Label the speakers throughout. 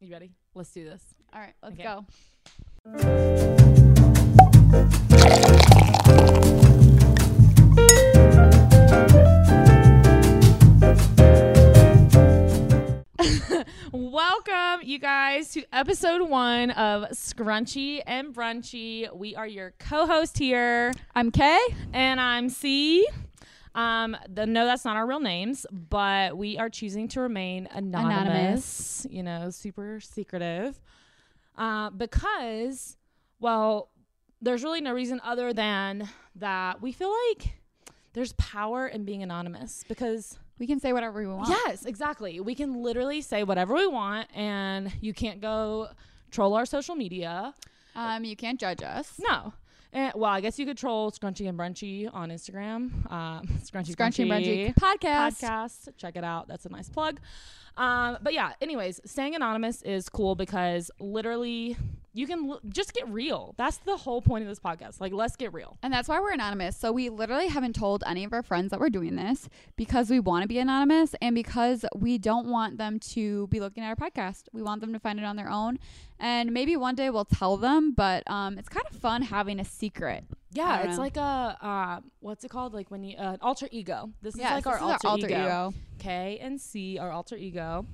Speaker 1: You ready? Let's do this.
Speaker 2: All right, let's
Speaker 1: Okay.
Speaker 2: go.
Speaker 1: Welcome, you guys, to episode one of Scrunchy and Brunchy. We are your co-host here,
Speaker 2: I'm Kay.
Speaker 1: and I'm C. Um, the, no, that's not our real names, but we are choosing to remain anonymous.
Speaker 2: Anonymous.
Speaker 1: You know, super secretive, uh, because, well, there's really no reason other than that we feel like there's power in being anonymous because
Speaker 2: We can say whatever we want.
Speaker 1: Yes, exactly. We can literally say whatever we want, and you can't go troll our social media.
Speaker 2: Um, you can't judge us.
Speaker 1: No. And, well, I guess you could troll Scrunchy and Brunchy on Instagram. Um, Scrunchy,
Speaker 2: Scrunchy and
Speaker 1: Brunchy
Speaker 2: Brunchy podcast.
Speaker 1: podcast. Check it out. That's a nice plug. Um, but yeah, anyways, staying anonymous is cool because literally you can l- just get real. That's the whole point of this podcast. Like, let's get real.
Speaker 2: And that's why we're anonymous. So we literally haven't told any of our friends that we're doing this because we want to be anonymous and because we don't want them to be looking at our podcast. We want them to find it on their own. And maybe one day we'll tell them, but um, it's kind of fun having a secret.
Speaker 1: Yeah, it's
Speaker 2: know.
Speaker 1: like a uh, what's it called? Like when you uh, alter ego. This is
Speaker 2: Yeah,
Speaker 1: like
Speaker 2: so
Speaker 1: our,
Speaker 2: this is
Speaker 1: alter, ego. K and C, our alter ego.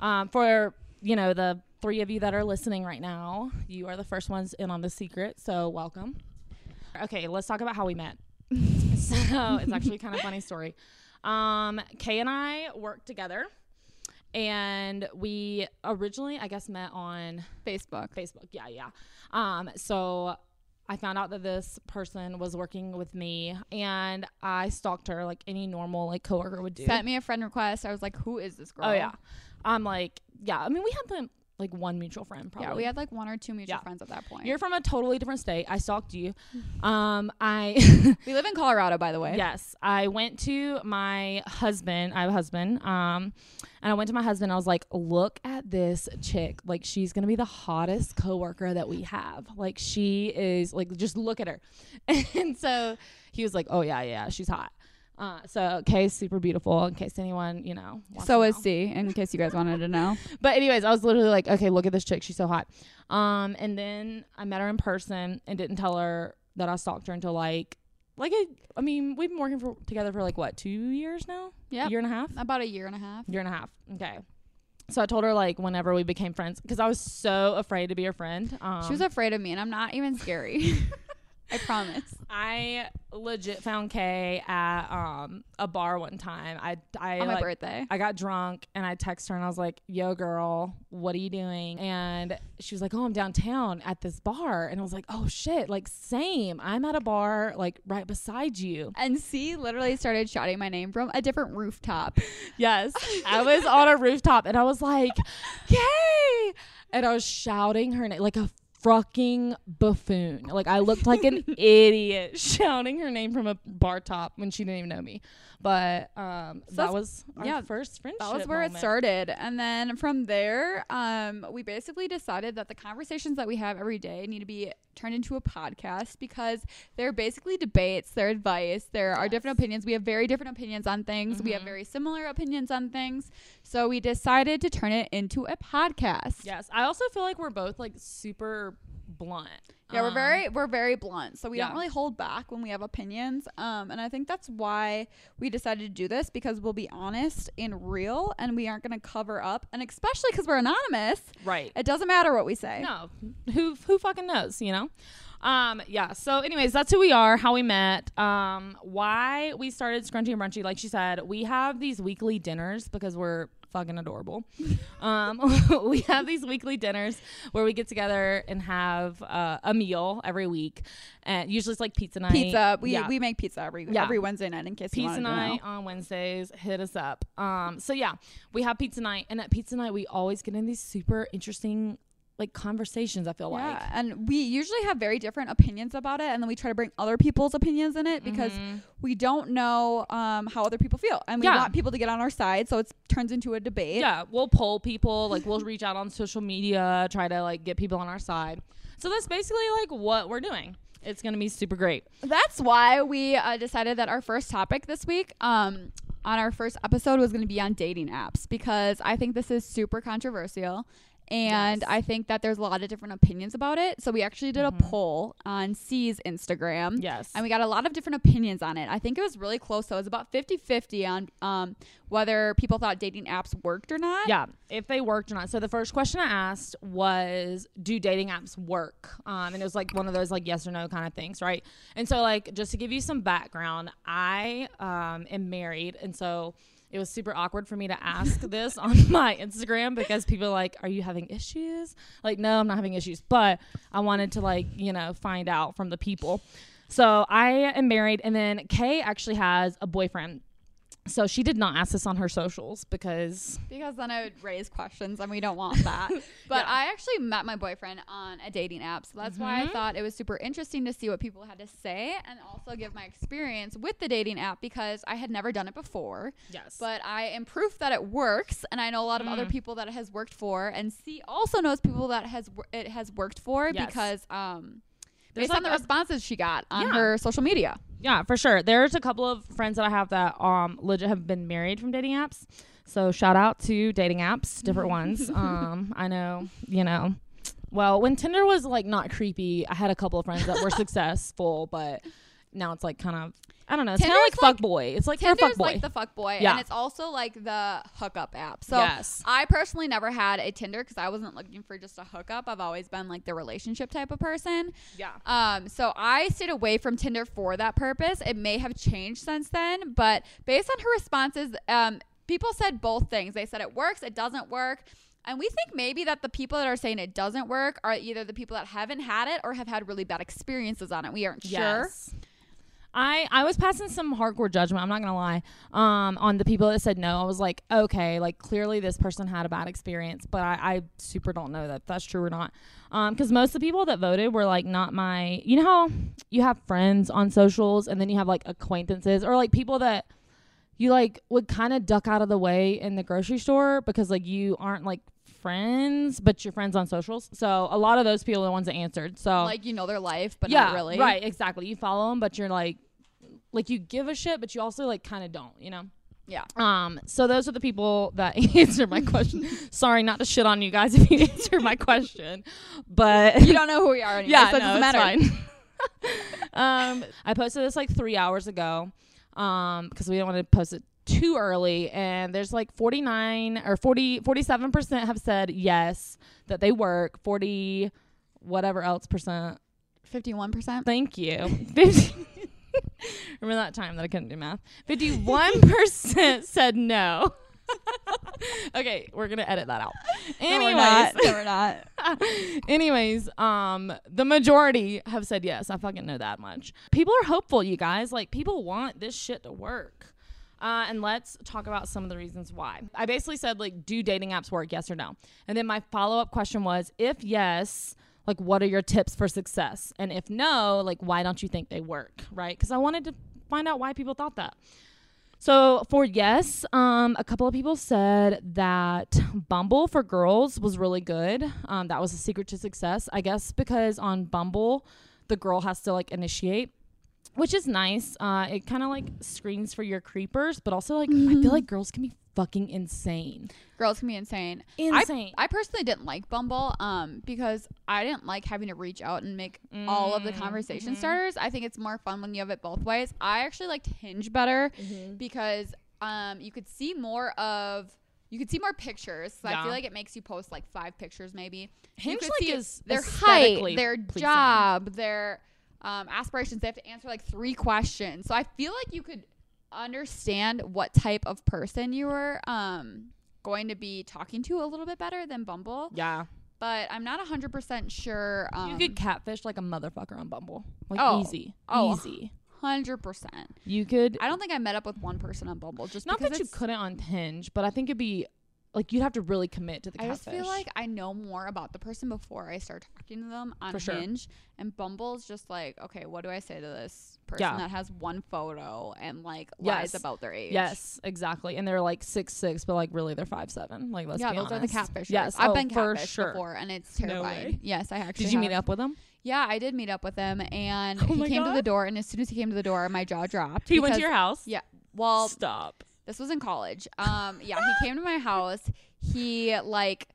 Speaker 1: Um, for you know the three of you that are listening right now, you are the first ones in on the secret. So welcome. Okay, let's talk about how we met. so it's actually kind of funny story. Um, Kay and I worked together, and we originally, I guess, met on
Speaker 2: Facebook.
Speaker 1: Facebook. Yeah, yeah. Um, so I found out that this person was working with me and I stalked her like any normal like coworker would do.
Speaker 2: Sent me a friend request. I was like, who is this girl?
Speaker 1: oh yeah. I'm like, yeah, I mean we had the like one mutual friend probably.
Speaker 2: Yeah, we had like one or two mutual
Speaker 1: Yeah.
Speaker 2: friends at that point.
Speaker 1: You're from a totally different state. I stalked you. Um I
Speaker 2: we live in Colorado, by the way.
Speaker 1: Yes, I went to my husband. I have a husband. Um, and I went to my husband. I was like, "Look at this chick. Like, she's gonna be the hottest coworker that we have. Like, she is like, just look at her." And so he was like, "Oh yeah, yeah, she's hot." Uh, so Kay's super beautiful. In case anyone, you know,
Speaker 2: So is. C, in case you guys wanted to know.
Speaker 1: But anyways, I was literally like, okay, look at this chick. She's so hot. Um, and then I met her in person and didn't tell her that I stalked her until like, like a, I mean, we've been working for together for like what, two years now?
Speaker 2: Yeah,
Speaker 1: year and a half.
Speaker 2: about a year and a half.
Speaker 1: Year and a half. Okay. So I told her like whenever we became friends because I was so afraid to be her friend. Um,
Speaker 2: she was afraid of me, and I'm not even scary. I promise.
Speaker 1: I legit found Kay at um a bar one time. I I
Speaker 2: On my
Speaker 1: like,
Speaker 2: birthday.
Speaker 1: I got drunk and I texted her and I was like, "Yo, girl, what are you doing?" And she was like, "Oh, I'm downtown at this bar." And I was like, "Oh shit, like same. I'm at a bar like right beside you."
Speaker 2: And C literally started shouting my name from a different rooftop.
Speaker 1: Yes, I was on a rooftop and I was like, "Kay!" And I was shouting her name like a fucking buffoon. Like I looked like an idiot shouting her name from a bar top when she didn't even know me. But um,
Speaker 2: So
Speaker 1: that was our
Speaker 2: yeah,
Speaker 1: first friendship.
Speaker 2: That was where it started. And then from there, um, we basically decided that the conversations that we have every day need to be turned into a podcast because they're basically debates, they're advice, there are different opinions. We have very different opinions on things. We have
Speaker 1: Mhm.
Speaker 2: very similar opinions on things. So we decided to turn it into a podcast.
Speaker 1: Yes, I also feel like we're both like super blunt.
Speaker 2: Yeah, we're
Speaker 1: Um,
Speaker 2: very we're very blunt, so we
Speaker 1: yeah.
Speaker 2: don't really hold back when we have opinions. Um, and I think that's why we decided to do this because we'll be honest and real, and we aren't going to cover up. And especially because we're anonymous,
Speaker 1: right.
Speaker 2: it doesn't matter what we say.
Speaker 1: No, who who fucking knows, you know? Um, yeah. So, anyways, that's who we are, how we met, um, why we started Scrunchy and Brunchy. Like she said, we have these weekly dinners because we're fucking adorable. um, we have these weekly dinners where we get together and have uh, a meal every week, and usually it's like pizza night.
Speaker 2: Pizza. We
Speaker 1: Yeah.
Speaker 2: we make pizza every
Speaker 1: Yeah.
Speaker 2: every Wednesday night in case
Speaker 1: pizza
Speaker 2: wanted to know.
Speaker 1: night on Wednesdays. Hit us up. Um, so yeah, we have pizza night, and at pizza night we always get in these super interesting like conversations. I feel like.
Speaker 2: And we usually have very different opinions about it, and then we try to bring other people's opinions in it because
Speaker 1: Mhm.
Speaker 2: we don't know um, how other people feel, and we
Speaker 1: Yeah.
Speaker 2: want people to get on our side, so it turns into a debate.
Speaker 1: yeah, we'll poll people. Like we'll reach out on social media, try to like get people on our side. So that's basically like what we're doing. It's gonna be super great.
Speaker 2: That's why we uh, decided that our first topic this week, um, on our first episode, was going to be on dating apps because I think this is super controversial. And
Speaker 1: Yes.
Speaker 2: I think that there's a lot of different opinions about it. So we actually did
Speaker 1: Mhm.
Speaker 2: a poll on C's Instagram.
Speaker 1: Yes.
Speaker 2: And we got a lot of different opinions on it. I think it was really close. So it was about 50 50 on um, whether people thought dating apps worked or not.
Speaker 1: yeah, if they worked or not. So the first question I asked was, "Do dating apps work?" Um, and it was like one of those like yes or no kind of things, right? And so like just to give you some background, I um, am married, and so it was super awkward for me to ask this on my Instagram because people are like, "Are you having issues?" Like, no, I'm not having issues, but I wanted to like you know find out from the people. So I am married, and then Kay actually has a boyfriend. So she did not ask this on her socials because
Speaker 2: Because then I would raise questions and we don't want that. But
Speaker 1: Yeah.
Speaker 2: I actually met my boyfriend on a dating app. So that's why I
Speaker 1: Mhm.
Speaker 2: thought it was super interesting to see what people had to say and also give my experience with the dating app because I had never done it before.
Speaker 1: yes,
Speaker 2: But I am proof that it works and I know a lot of other
Speaker 1: Mm.
Speaker 2: people that it has worked for and C also knows people that has it has worked for
Speaker 1: Yes.
Speaker 2: because um
Speaker 1: There's
Speaker 2: based on the
Speaker 1: a-
Speaker 2: responses she got on
Speaker 1: Yeah.
Speaker 2: her social media.
Speaker 1: Yeah, for sure. There's a couple of friends that I have that um legit have been married from dating apps. So shout out to dating apps, different ones. Um, I know, you know. Well, when Tinder was like not creepy, I had a couple of friends that were successful, but now it's like kind of I don't know. It's kind of like
Speaker 2: like-
Speaker 1: fuck boy. It's like
Speaker 2: Tinder's
Speaker 1: fuck boy.
Speaker 2: like the fuck boy
Speaker 1: Yeah.
Speaker 2: and it's also like the hookup app. So
Speaker 1: yes.
Speaker 2: I personally never had a Tinder because I wasn't looking for just a hookup. I've always been like the relationship type of person.
Speaker 1: Yeah.
Speaker 2: Um, so I stayed away from Tinder for that purpose. It may have changed since then, but based on her responses, um, people said both things. They said it works, it doesn't work. And we think maybe that the people that are saying it doesn't work are either the people that haven't had it or have had really bad experiences on it. We aren't sure.
Speaker 1: I I was passing some hardcore judgment. I'm not gonna lie. Um, on the people that said no, I was like, okay, like clearly this person had a bad experience, but I, I super don't know that that's true or not. Um, because most of the people that voted were like not my. You know how you have friends on socials, and then you have like acquaintances or like people that you like would kind of duck out of the way in the grocery store because like you aren't like friends, but you're friends on socials. So a lot of those people are the ones that answered. So
Speaker 2: Like you know their life, but
Speaker 1: yeah,
Speaker 2: not really.
Speaker 1: Right, exactly. You follow them, but you're like, like you give a shit, but you also like kind of don't, you know.
Speaker 2: Yeah.
Speaker 1: Um. So those are the people that answered my question. Sorry, not to shit on you guys if you answered my question, but
Speaker 2: You don't know who we are anymore,
Speaker 1: yeah,
Speaker 2: so it
Speaker 1: no,
Speaker 2: doesn't
Speaker 1: it's fine. um, I posted this like three hours ago, um, because we don't want to post it too early. And there's like 49 or 40, 47 percent have said yes that they work. 40, whatever else percent
Speaker 2: Fifty-one percent.
Speaker 1: Thank you. 50 Remember that time that I couldn't do math? 51% said no. okay, we're going to edit that out. Anyways,
Speaker 2: no, we're not.
Speaker 1: anyways, um the majority have said yes. I fucking know that much. People are hopeful, you guys. Like people want this shit to work. Uh, and let's talk about some of the reasons why. I basically said like, do dating apps work? Yes or no? And then my follow up question was, if yes, like, what are your tips for success? And if no, like, why don't you think they work? Right? Because I wanted to find out why people thought that. So for yes, um, a couple of people said that Bumble for girls was really good. Um, that was a secret to success, I guess, because on Bumble, the girl has to like initiate, which is nice. Uh, it kind of like screens for your creepers, but also like I feel like girls can be fucking insane,
Speaker 2: Girls can be insane.
Speaker 1: insane.
Speaker 2: I personally didn't like Bumble um because I didn't like having to reach out and make all of the
Speaker 1: Mm,
Speaker 2: conversation
Speaker 1: mhm.
Speaker 2: starters. I think it's more fun when you have it both ways. I actually liked Hinge better
Speaker 1: Mhm.
Speaker 2: because um you could see more of you could see more pictures. So I feel like it makes you post like five pictures maybe.
Speaker 1: Hinge like
Speaker 2: see
Speaker 1: is
Speaker 2: their height, their
Speaker 1: pleasing.
Speaker 2: job, their um, aspirations. They have to answer like three questions. So I feel like you could understand what type of person you were um, going to be talking to a little bit better than Bumble.
Speaker 1: Yeah,
Speaker 2: But I'm not 100% sure. Um,
Speaker 1: you could catfish like a motherfucker on Bumble, like
Speaker 2: Oh.
Speaker 1: easy,
Speaker 2: Oh.
Speaker 1: easy.
Speaker 2: 100%.
Speaker 1: You could
Speaker 2: I don't think I met up with one person on Bumble just
Speaker 1: Not that you couldn't on Hinge, but I think it'd be like you'd have to really commit to the catfish.
Speaker 2: I just feel like I know more about the person before I start talking to them on
Speaker 1: For sure.
Speaker 2: Hinge. And Bumble's just like, okay, what do I say to this person
Speaker 1: Yeah.
Speaker 2: that has one photo and like lies
Speaker 1: Yes.
Speaker 2: about their age?
Speaker 1: yes, exactly. And they're like six six, but like really they're five seven. Like let's
Speaker 2: yeah,
Speaker 1: be
Speaker 2: those
Speaker 1: honest.
Speaker 2: are the catfishers.
Speaker 1: Yes,
Speaker 2: I've
Speaker 1: oh,
Speaker 2: been
Speaker 1: for
Speaker 2: catfished
Speaker 1: sure.
Speaker 2: before, and it's terrifying.
Speaker 1: way.
Speaker 2: yes, I actually.
Speaker 1: Did you meet up with them?
Speaker 2: Yeah, I did meet up with him, and
Speaker 1: Oh
Speaker 2: he came to the door. And as soon as he came to the door, my jaw dropped.
Speaker 1: He went to your house.
Speaker 2: Yeah. Well,
Speaker 1: Stop.
Speaker 2: this was in college. Um, yeah, he came to my house. He like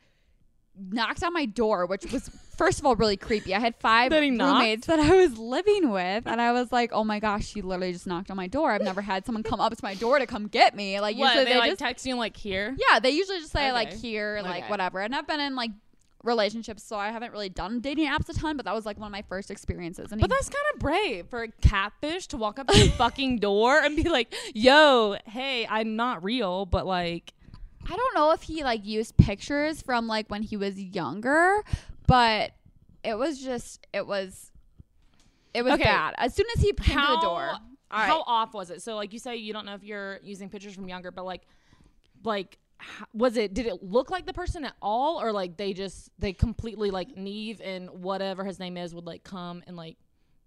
Speaker 2: knocked on my door, which was first of all really creepy. I had five
Speaker 1: That knocked?
Speaker 2: roommates that I was living with, and I was like, "Oh my gosh, she literally just knocked on my door. I've never had someone come up to my door to come get me. Like
Speaker 1: what,
Speaker 2: usually
Speaker 1: they,
Speaker 2: they,
Speaker 1: like
Speaker 2: just
Speaker 1: text you like here?
Speaker 2: yeah, they usually just say like
Speaker 1: Okay.
Speaker 2: here, like
Speaker 1: Okay.
Speaker 2: whatever. And I've been in like relationships, so I haven't really done dating apps a ton, but that was like one of my first experiences. And
Speaker 1: But that's kind of brave for a catfish to walk up to your fucking door and be like, "Yo, hey, I'm not real, but like,
Speaker 2: I don't know if he like used pictures from like when he was younger, but it was just it was it was
Speaker 1: Okay.
Speaker 2: bad. As soon as he came to the door. Right.
Speaker 1: how off was it? So like you say, you don't know if you're using pictures from younger, but like, like." Was it? Did it look like the person at all, or like they just they completely like Nev and whatever his name is would like come and like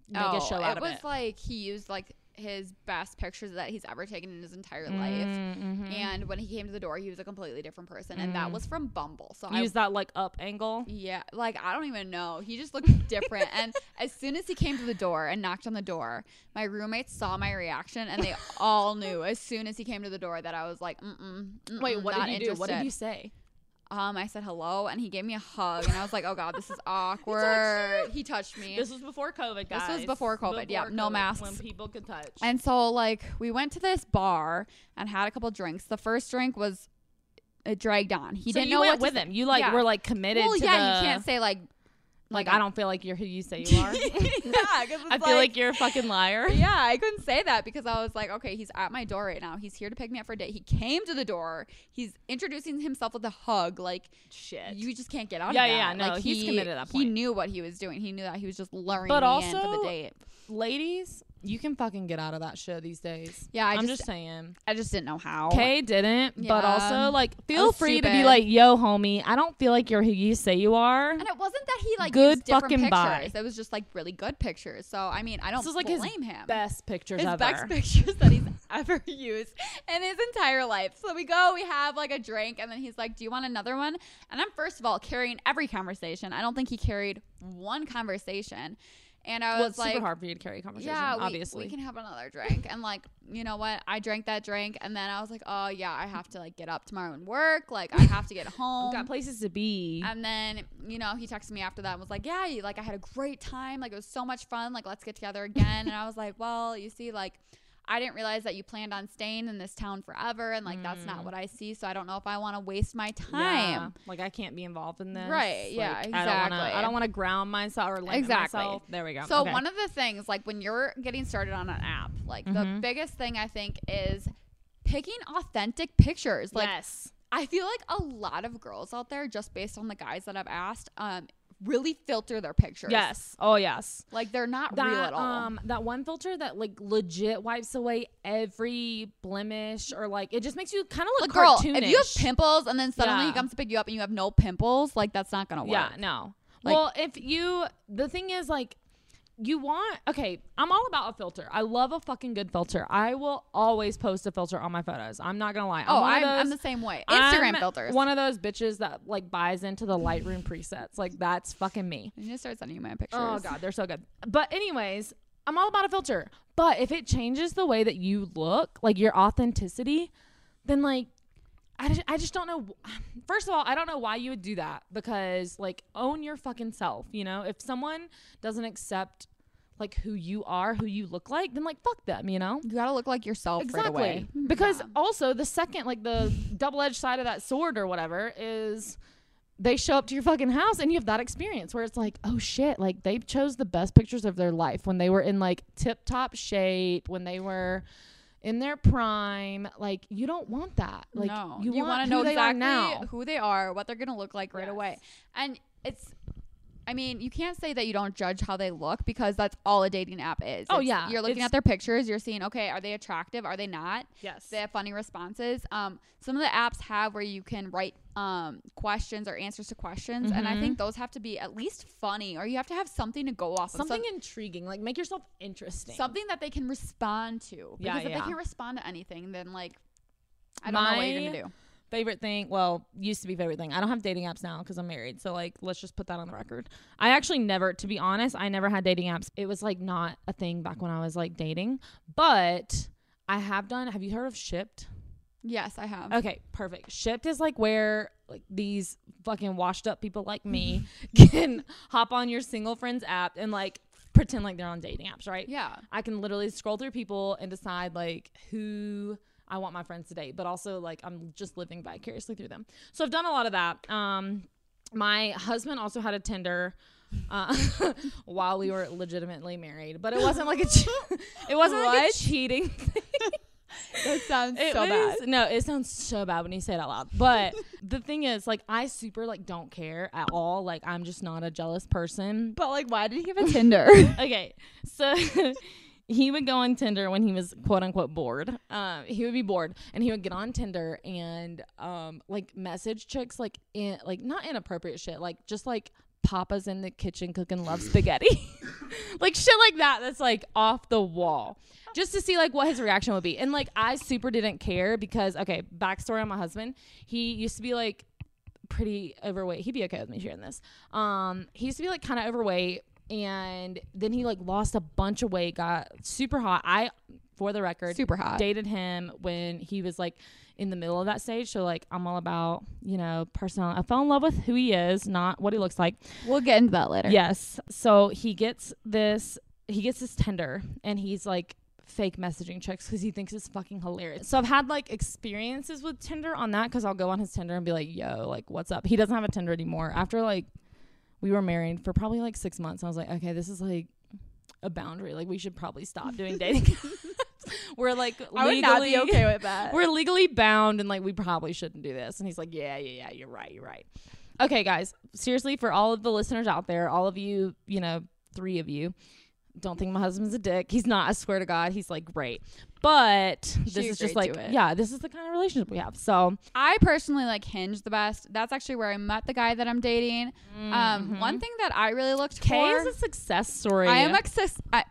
Speaker 1: make a oh, show out
Speaker 2: Oh, it
Speaker 1: of
Speaker 2: was
Speaker 1: it?
Speaker 2: like he used like his best pictures that he's ever taken in his entire life.
Speaker 1: Mm-hmm.
Speaker 2: And when he came to the door, he was a completely different person, and that
Speaker 1: Mm.
Speaker 2: was from Bumble. So I
Speaker 1: use that like up angle.
Speaker 2: Yeah, like I don't even know. He just looked different. And as soon as he came to the door and knocked on the door, my roommates saw my reaction and they all knew as soon as he came to the door that I was like, mm mm.
Speaker 1: Wait, what did you do? What did you say?
Speaker 2: Um, I said hello, and he gave me a hug, and I was like, oh god, this is awkward. he touched me.
Speaker 1: This was before COVID, guys.
Speaker 2: This was before COVID, yeah, no masks.
Speaker 1: When people could touch.
Speaker 2: And so like we went to this bar and had a couple drinks. The first drink was it dragged on. He
Speaker 1: so
Speaker 2: didn't
Speaker 1: you
Speaker 2: know
Speaker 1: went
Speaker 2: what to
Speaker 1: with
Speaker 2: say.
Speaker 1: him. You like
Speaker 2: Yeah.
Speaker 1: were like committed.
Speaker 2: Well,
Speaker 1: to
Speaker 2: yeah,
Speaker 1: the-
Speaker 2: you can't say like
Speaker 1: like I don't feel like you're who you say you are.
Speaker 2: yeah,
Speaker 1: I feel like you're a fucking liar.
Speaker 2: yeah, I couldn't say that because I was like, okay, he's at my door right now. He's here to pick me up for a date. He came to the door. He's introducing himself with a hug. Like
Speaker 1: Shit.
Speaker 2: you just can't get out
Speaker 1: Yeah,
Speaker 2: of that.
Speaker 1: yeah, no,
Speaker 2: like,
Speaker 1: he's
Speaker 2: he,
Speaker 1: committed at that point.
Speaker 2: He knew what he was doing. He knew that he was just luring
Speaker 1: But
Speaker 2: me in for the date.
Speaker 1: Ladies, you can fucking get out of that shit these days.
Speaker 2: Yeah, I
Speaker 1: I'm
Speaker 2: just,
Speaker 1: just saying.
Speaker 2: I just didn't know how.
Speaker 1: Kay didn't, but also like feel free to be like, "Yo, homie, I don't feel like you're who you say you are."
Speaker 2: And it wasn't that he like
Speaker 1: Good
Speaker 2: used
Speaker 1: fucking
Speaker 2: pictures.
Speaker 1: bye.
Speaker 2: It was just like really good pictures. So I mean, I don't
Speaker 1: This is like his
Speaker 2: blame him.
Speaker 1: Best pictures
Speaker 2: his
Speaker 1: ever.
Speaker 2: best pictures that he's ever used in his entire life. So we go, we have like a drink, and then he's like, "Do you want another one?" And I'm first of all carrying every conversation. I don't think he carried one conversation. And I
Speaker 1: well,
Speaker 2: was
Speaker 1: it's
Speaker 2: like,
Speaker 1: super hard for you to carry a conversation.
Speaker 2: yeah, we,
Speaker 1: obviously.
Speaker 2: we can have another drink. And like, you know what? I drank that drink, and then I was like, oh yeah, I have to like get up tomorrow and work. Like, I have to get home.
Speaker 1: Got places to be.
Speaker 2: And then, you know, he texted me after that and was like, Yeah, you, like I had a great time. Like it was so much fun. Like, let's get together again. and I was like, Well, you see, like, I didn't realize that you planned on staying in this town forever. And like, that's not
Speaker 1: Mm.
Speaker 2: what I see. So I don't know if I want to waste my
Speaker 1: Yeah,
Speaker 2: time.
Speaker 1: like I can't be involved in this.
Speaker 2: Right, yeah,
Speaker 1: Like, I
Speaker 2: exactly.
Speaker 1: I don't want to ground myself or limit
Speaker 2: Exactly.
Speaker 1: myself. There we go.
Speaker 2: So
Speaker 1: Okay.
Speaker 2: one of the things, like when you're getting started on an app, like the
Speaker 1: Mhm.
Speaker 2: biggest thing I think is picking authentic pictures. Like
Speaker 1: yes.
Speaker 2: I feel like a lot of girls out there, just based on the guys that I've asked, um, really filter their pictures.
Speaker 1: Yes. Oh yes.
Speaker 2: Like they're not
Speaker 1: That
Speaker 2: real at all.
Speaker 1: um that one filter that like legit wipes away every blemish or like it just makes you kind of look like
Speaker 2: girl,
Speaker 1: cartoonish.
Speaker 2: if you have pimples and then suddenly he
Speaker 1: Yeah.
Speaker 2: comes to pick you up and you have no pimples, like that's not gonna work.
Speaker 1: Yeah, no.
Speaker 2: Like-
Speaker 1: well, if you the thing is like you want okay, I'm all about a filter. I love a fucking good filter. I will always post a filter on my photos. I'm not gonna lie. I'm
Speaker 2: Oh,
Speaker 1: one of
Speaker 2: I'm, I'm the same way. Instagram
Speaker 1: I'm
Speaker 2: filters.
Speaker 1: One of those bitches that like buys into the Lightroom presets. Like that's fucking me.
Speaker 2: I need to start sending you my oh, pictures.
Speaker 1: Oh god, they're so good. But anyways, I'm all about a filter. But if it changes the way that you look, like your authenticity, then like I just, I just don't know. First of all, I don't know why you would do that because like own your fucking self, you know? If someone doesn't accept like who you are, who you look like, then like fuck them, you know?
Speaker 2: You gotta look like yourself right
Speaker 1: Exactly.
Speaker 2: away.
Speaker 1: Because
Speaker 2: Yeah.
Speaker 1: also the second, like the double edged side of that sword or whatever is they show up to your fucking house and you have that experience where it's like, oh shit, like they chose the best pictures of their life when they were in like tip top shape, when they were in their prime. Like you don't want that. Like
Speaker 2: no,
Speaker 1: you, want
Speaker 2: wanna
Speaker 1: who
Speaker 2: know
Speaker 1: they are
Speaker 2: exactly
Speaker 1: now.
Speaker 2: who they are, what they're gonna look like right
Speaker 1: Yes.
Speaker 2: away, and it's. I mean, you can't say that you don't judge how they look because that's all a dating app is.
Speaker 1: Oh,
Speaker 2: It's-
Speaker 1: yeah,
Speaker 2: you're looking
Speaker 1: it's-
Speaker 2: at their pictures. You're seeing, okay, are they attractive? Are they not?
Speaker 1: Yes.
Speaker 2: They have funny responses. Um, some of the apps have where you can write um questions or answers to questions, and I think those have to be at least funny, or you have to have something to go off
Speaker 1: Something
Speaker 2: of. Some-
Speaker 1: intriguing. Like make yourself interesting.
Speaker 2: something that they can respond to. Because
Speaker 1: Yeah,
Speaker 2: if
Speaker 1: yeah.
Speaker 2: they can't respond to anything, then like I don't know what you're
Speaker 1: My-
Speaker 2: gonna do.
Speaker 1: Favorite thing well used to be favorite thing i don't have dating apps now because i'm married so like let's just put that on the record i actually never to be honest i never had dating apps it was like not a thing back when i was like dating but i have done have you heard of shipped
Speaker 2: Yes, I have.
Speaker 1: okay perfect shipped is like where like these fucking washed up people like me mm-hmm. can hop on your single friends app and like pretend like they're on dating apps, right?
Speaker 2: Yeah.
Speaker 1: I can literally scroll through people and decide like who I want my friends to date, but also like I'm just living vicariously through them. So I've done a lot of that. Um, my husband also had a Tinder uh, while we were legitimately married, but it wasn't like a che- it wasn't like a cheating. thing.
Speaker 2: That sounds
Speaker 1: It
Speaker 2: so
Speaker 1: was-
Speaker 2: bad.
Speaker 1: No, it sounds so bad when you say it out loud. But the thing is, like, I super like don't care at all. Like, I'm just not a jealous person.
Speaker 2: But like, why did he have a Tinder?
Speaker 1: okay, so he would go on Tinder when he was quote unquote bored. Um, he would be bored, and he would get on Tinder and um, like message chicks like in like not inappropriate shit, like just like Papa's in the kitchen cooking love spaghetti, like shit like that. That's like off the wall. Just to see like what his reaction would be, and like I super didn't care because okay, backstory on my husband. He used to be like pretty overweight. He'd be okay with me sharing this. Um, he used to be like kind of overweight, and then he like lost a bunch of weight, got super hot. I, for the record,
Speaker 2: Super hot.
Speaker 1: dated him when he was like in the middle of that stage. So like I'm all about you know personal. I fell in love with who he is, not what he looks like.
Speaker 2: We'll get into that later.
Speaker 1: Yes. So he gets this. He gets this Tinder, and he's like fake messaging chicks because he thinks it's fucking hilarious. So I've had like experiences with Tinder on that because I'll go on his Tinder and be like, "Yo, like, what's up?" He doesn't have a Tinder anymore. After like we were married for probably like six months, I was like, "Okay, this is like a boundary. Like, we should probably stop doing dating." we're like
Speaker 2: I would not be okay with that.
Speaker 1: we're legally bound and like we probably shouldn't do this and he's like yeah yeah yeah you're right you're right okay guys seriously for all of the listeners out there all of you you know three of you don't think my husband's a dick he's not i swear to god he's like great but this is just like yeah this is the kind of relationship we have so
Speaker 2: I personally like Hinge the best. That's actually where I met the guy that I'm dating. Um,
Speaker 1: mhm.
Speaker 2: one thing that I really looked
Speaker 1: Kay
Speaker 2: for.
Speaker 1: is a success story
Speaker 2: I am a success. I,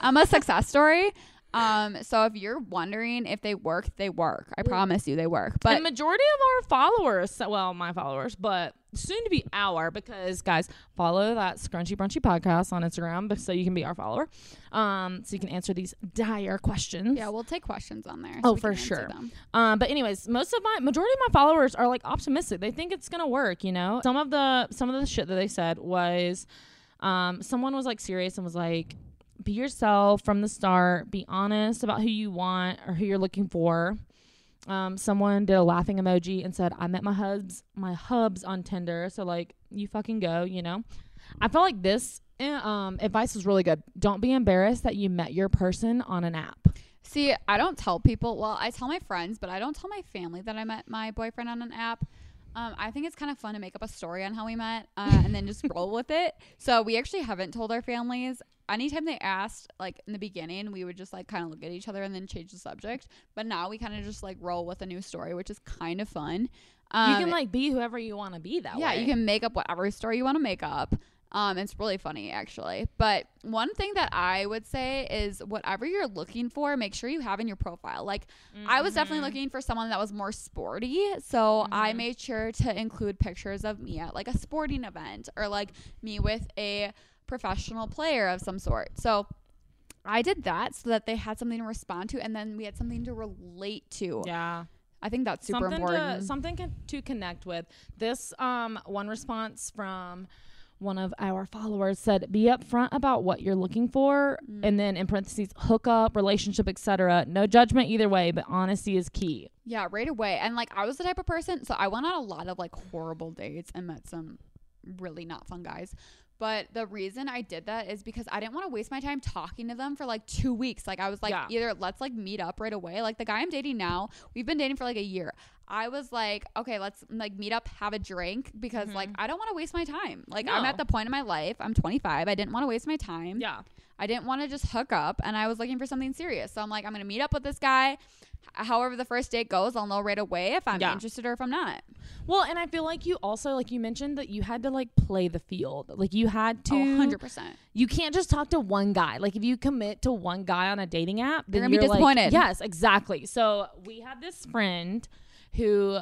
Speaker 2: I'm a success story. Um, so if you're wondering if they work, they work. I promise you, they work. But the
Speaker 1: majority of our followers, well, my followers, but soon to be our, because guys, follow that Scrunchy Brunchy podcast on Instagram, so you can be our follower, um, so you can answer these dire questions.
Speaker 2: yeah, we'll take questions on there.
Speaker 1: Oh, for sure. Um, but anyways, most of my majority of my followers are like optimistic. They think it's gonna work. You know, some of the some of the shit that they said was, um, someone was like serious and was like, be yourself from the start. Be honest about who you want or who you're looking for. Um, someone did a laughing emoji and said, "I met my hubs, my hubs on Tinder." So like, you fucking go. You know, I felt like this eh, um, advice was really good. Don't be embarrassed that you met your person on an app.
Speaker 2: See, I don't tell people. Well, I tell my friends, but I don't tell my family that I met my boyfriend on an app. Um, I think it's kind of fun to make up a story on how we met uh, and then just roll with it. So we actually haven't told our families. Anytime they asked, like in the beginning, we would just like kind of look at each other and then change the subject. But now we kind of just like roll with a new story, which is kind of fun. Um,
Speaker 1: you can like be whoever you want to be that
Speaker 2: yeah,
Speaker 1: way.
Speaker 2: you can make up whatever story you want to make up. Um, it's really funny actually. But one thing that I would say is whatever you're looking for, make sure you have in your profile. Like I was definitely
Speaker 1: Mhm.
Speaker 2: looking for someone that was more sporty, so I
Speaker 1: Mhm.
Speaker 2: made sure to include pictures of me at like a sporting event or like me with a professional player of some sort. So I did that so that they had something to respond to and then we had something to relate to.
Speaker 1: Yeah,
Speaker 2: I think that's super
Speaker 1: something
Speaker 2: important.
Speaker 1: to something to connect with. This um one response from one of our followers said, "Be upfront about what you're looking for,
Speaker 2: Mm.
Speaker 1: and then in parentheses, hookup, relationship, etc. No judgment either way, but honesty is key."
Speaker 2: Yeah, right away. And like I was the type of person, so I went on a lot of like horrible dates and met some really not fun guys. But the reason I did that is because I didn't want to waste my time talking to them for like two weeks. Like I was like,
Speaker 1: Yeah.
Speaker 2: either let's like meet up right away. Like the guy I'm dating now, we've been dating for like a year. I was like, okay, let's like meet up, have a drink because like mm-hmm. I don't want to waste my time. Like I'm
Speaker 1: No.
Speaker 2: at the point in my life, I'm 25. I didn't want to waste my time.
Speaker 1: Yeah,
Speaker 2: I didn't want to just hook up and I was looking for something serious. So I'm like, I'm going to meet up with this guy. However, the first date goes, I'll know right away if I'm
Speaker 1: Yeah.
Speaker 2: interested or if I'm not.
Speaker 1: Well, and I feel like you also like you mentioned that you had to like play the field. Like you had to
Speaker 2: Oh, 100%.
Speaker 1: you can't just talk to one guy. Like if you commit to one guy on a dating app, then
Speaker 2: You're gonna be
Speaker 1: like-
Speaker 2: disappointed.
Speaker 1: yes, exactly. So we had this friend who,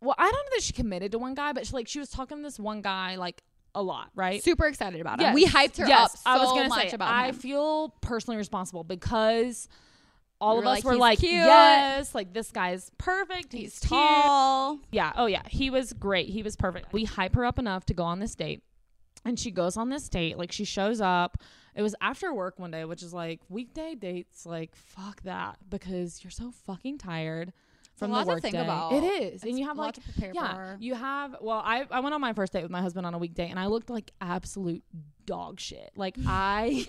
Speaker 1: well, I don't know that she committed to one guy, but she, like she was talking to this one guy like a lot, right?
Speaker 2: Super excited about him.
Speaker 1: Yes.
Speaker 2: We hyped her
Speaker 1: yes,
Speaker 2: up so
Speaker 1: I was gonna
Speaker 2: much
Speaker 1: say,
Speaker 2: about
Speaker 1: I
Speaker 2: him.
Speaker 1: feel personally responsible because all
Speaker 2: We
Speaker 1: of
Speaker 2: were
Speaker 1: us
Speaker 2: like,
Speaker 1: were
Speaker 2: "He's
Speaker 1: like,
Speaker 2: cute."
Speaker 1: yes, like this guy's perfect. He's,
Speaker 2: He's tall.
Speaker 1: Yeah. Oh yeah. He was great. He was perfect. We hype her up enough to go on this date. And she goes on this date. Like she shows up. It was after work one day, which is like weekday dates, like fuck that. Because you're so fucking tired from the work day.
Speaker 2: about.
Speaker 1: It is.
Speaker 2: It's
Speaker 1: and you have
Speaker 2: a lot
Speaker 1: like
Speaker 2: to prepare
Speaker 1: yeah,
Speaker 2: for.
Speaker 1: you have. Well, I I went on my first date with my husband on a weekday, and I looked like absolute dog shit. Like I,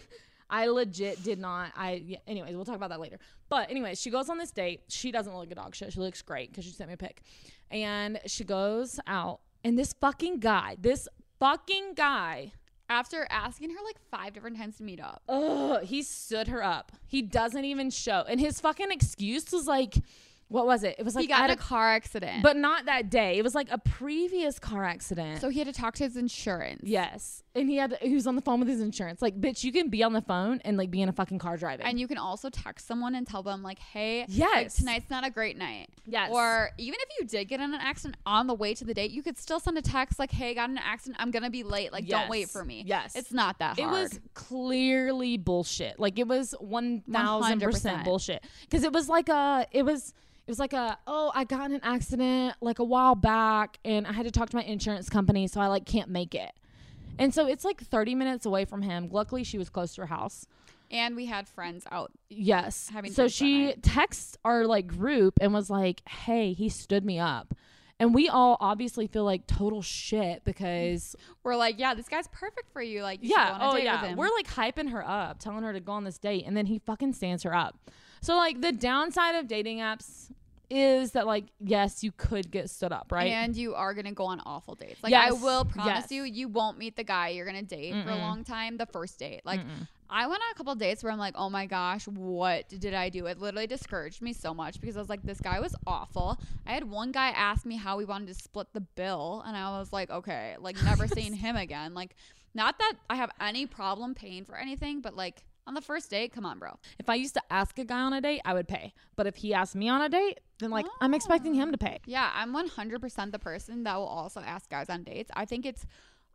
Speaker 1: I legit did not. I. Yeah, anyways, we'll talk about that later. But anyways, she goes on this date. She doesn't look a dog shit. She looks great because she sent me a pic, and she goes out, and this fucking guy, this fucking guy.
Speaker 2: After asking her like five different times to meet up.
Speaker 1: Ugh, he stood her up. He doesn't even show. And his fucking excuse was like, what was it? It was like
Speaker 2: he got in
Speaker 1: had
Speaker 2: a car accident.
Speaker 1: but not that day. It was like a previous car accident.
Speaker 2: so he had to talk to his insurance.
Speaker 1: Yes. And he had he was on the phone with his insurance. Like, bitch, you can be on the phone and like be in a fucking car driving.
Speaker 2: And you can also text someone and tell them like, "Hey, like,
Speaker 1: Yes.
Speaker 2: tonight's not a great night."
Speaker 1: yes.
Speaker 2: Or even if you did get in an accident on the way to the date, you could still send a text like, "Hey, got in an accident. I'm gonna be late. Like, don't wait for me."
Speaker 1: Yes.
Speaker 2: It's not that hard.
Speaker 1: it was clearly bullshit. Like it was one thousand
Speaker 2: 100%.
Speaker 1: bullshit. Because it was like a it was it was like a oh I got in an accident like a while back and I had to talk to my insurance company so I like can't make it. And so it's like 30 minutes away from him. Luckily she was close to her house.
Speaker 2: and we had friends out.
Speaker 1: Yes.
Speaker 2: having
Speaker 1: so she texts our like group and was like, "Hey, he stood me up." And we all obviously feel like total shit because
Speaker 2: We're like, "Yeah, this guy's perfect for you." Like, you
Speaker 1: yeah,
Speaker 2: go on a
Speaker 1: oh
Speaker 2: date
Speaker 1: yeah,
Speaker 2: with him.
Speaker 1: we're like hyping her up, telling her to go on this date, and then he fucking stands her up. So like the downside of dating apps is that like yes, you could get stood up, right?
Speaker 2: And you are gonna go on awful dates. Like I will promise
Speaker 1: Yes.
Speaker 2: you, you won't meet the guy you're gonna date for a long time. The first date, like
Speaker 1: Mm-mm.
Speaker 2: I went on a couple dates where I'm like, oh my gosh, what did I do? It literally discouraged me so much because I was like, this guy was awful. I had one guy ask me how we wanted to split the bill, and I was like, okay, like never seeing him again. Like, not that I have any problem paying for anything, but like on the first date, come on, bro.
Speaker 1: if I used to ask a guy on a date, I would pay. But if he asked me on a date, then like I'm expecting him to pay.
Speaker 2: Yeah, I'm 100% the person that will also ask guys on dates. I think it's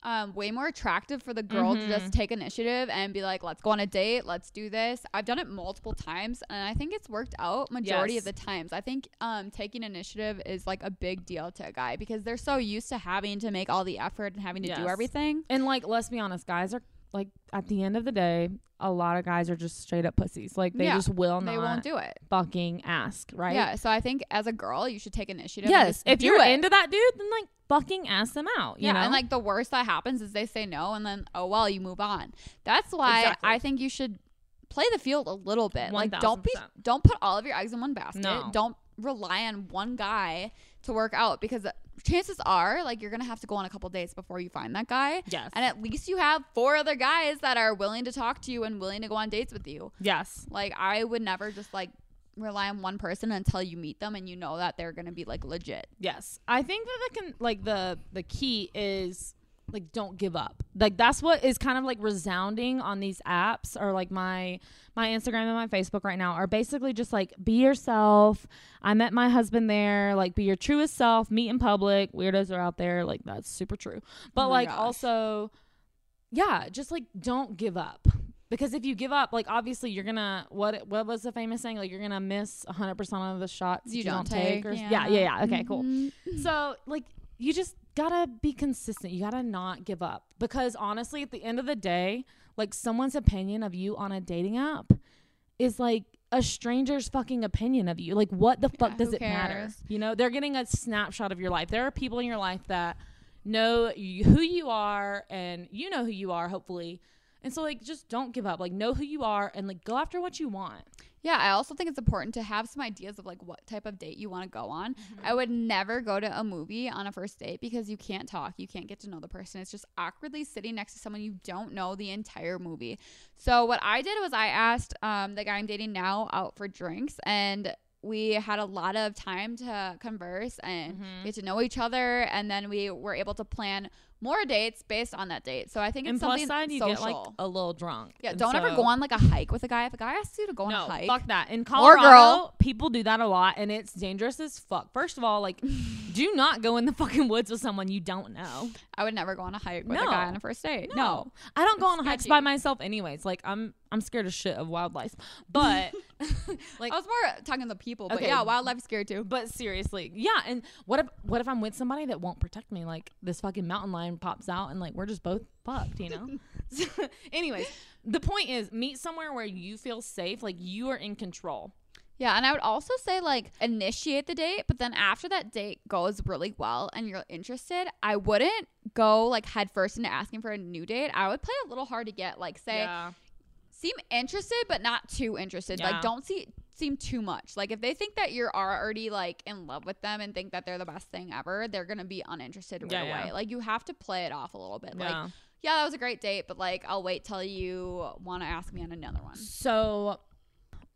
Speaker 2: um, way more attractive for the girl
Speaker 1: Mm-hmm.
Speaker 2: to just take initiative and be like, let's go on a date, let's do this. I've done it multiple times and I think it's worked out majority
Speaker 1: Yes.
Speaker 2: of the times. I think um, taking initiative is like a big deal to a guy because they're so used to having to make all the effort and having to do everything.
Speaker 1: And like, let's be honest, guys are like at the end of the day, a lot of guys are just straight up pussies. Like they
Speaker 2: Yeah,
Speaker 1: just will not.
Speaker 2: They won't do it.
Speaker 1: fucking ask, right?
Speaker 2: Yeah, so I think as a girl, you should take initiative.
Speaker 1: Yes. If you're
Speaker 2: it.
Speaker 1: into that dude, then like fucking ask them out. You
Speaker 2: yeah,
Speaker 1: know?
Speaker 2: and like the worst that happens is they say no, and then oh well, you move on. That's why
Speaker 1: Exactly.
Speaker 2: I think you should play the field a little bit. Like don't be don't put all of your eggs in one basket.
Speaker 1: No.
Speaker 2: Don't rely on one guy to work out because chances are like you're gonna have to go on a couple dates before you find that guy.
Speaker 1: yes.
Speaker 2: And at least you have four other guys that are willing to talk to you and willing to go on dates with you.
Speaker 1: yes.
Speaker 2: Like I would never just like rely on one person until you meet them and you know that they're gonna be like legit.
Speaker 1: Yes. I think that the can like the the key is like don't give up. Like that's what is kind of like resounding on these apps or like my my Instagram and my Facebook right now are basically just like be yourself. I met my husband there, like be your truest self, meet in public. Weirdos are out there, like that's super true. But
Speaker 2: Oh
Speaker 1: like
Speaker 2: gosh.
Speaker 1: also yeah, just like don't give up. Because if you give up, like obviously you're gonna what what was the famous saying? Like you're gonna miss 100 percent of the shots
Speaker 2: You
Speaker 1: you,
Speaker 2: don't
Speaker 1: don't, take.
Speaker 2: take,
Speaker 1: or,
Speaker 2: yeah.
Speaker 1: yeah, yeah, yeah. Okay, cool.
Speaker 2: Mhm.
Speaker 1: So like you just gotta be consistent. You gotta not give up because honestly, at the end of the day, like someone's opinion of you on a dating app is like a stranger's fucking opinion of you. Like what the fuck
Speaker 2: Yeah,
Speaker 1: does it matter? You know, they're getting a snapshot of your life. There are people in your life that know you, who you are and you know who you are hopefully. And so like just don't give up. Like know who you are and like go after what you want.
Speaker 2: Yeah, I also think it's important to have some ideas of like what type of date you want to go on.
Speaker 1: Mm-hmm.
Speaker 2: I would never go to a movie on a first date because you can't talk, you can't get to know the person. It's just awkwardly sitting next to someone you don't know the entire movie. So what I did was I asked um, the guy I'm dating now out for drinks and we had a lot of time to converse and
Speaker 1: Mhm.
Speaker 2: get to know each other and then we were able to plan more dates based on that date. So I think it's
Speaker 1: And plus
Speaker 2: something
Speaker 1: side you
Speaker 2: social.
Speaker 1: get like a little drunk.
Speaker 2: yeah,
Speaker 1: And
Speaker 2: don't ever go on like a hike with a guy. If a guy asks you to go on
Speaker 1: no,
Speaker 2: a hike,
Speaker 1: fuck that. In
Speaker 2: Or girl.
Speaker 1: people do that a lot, and it's dangerous as fuck. First of all, like, do not go in the fucking woods with someone you don't know.
Speaker 2: I would never go on a hike with a guy on a first date. No.
Speaker 1: I don't go on hikes by myself anyways. Like I'm I'm scared as shit of wildlife. But like
Speaker 2: I was more talking to the people, but
Speaker 1: Okay.
Speaker 2: yeah, wildlife scary too.
Speaker 1: but seriously, yeah. And what if what if I'm with somebody that won't protect me? Like this fucking mountain lion pops out and like we're just both fucked, you know? So, anyways, the point is meet somewhere where you feel safe, like you are in control.
Speaker 2: Yeah, and I would also say like initiate the date, but then after that date goes really well and you're interested, I wouldn't go like head first into asking for a new date. I would play a little hard to get, like say
Speaker 1: yeah.
Speaker 2: seem interested but not too interested.
Speaker 1: Yeah.
Speaker 2: Like don't see seem too much. Like if they think that you're already like in love with them and think that they're the best thing ever, they're gonna be uninterested right
Speaker 1: Yeah, yeah.
Speaker 2: away. Like you have to play it off a little bit. Like
Speaker 1: Yeah.
Speaker 2: yeah, that was a great date, but like I'll wait till you want to ask me on another one.
Speaker 1: So,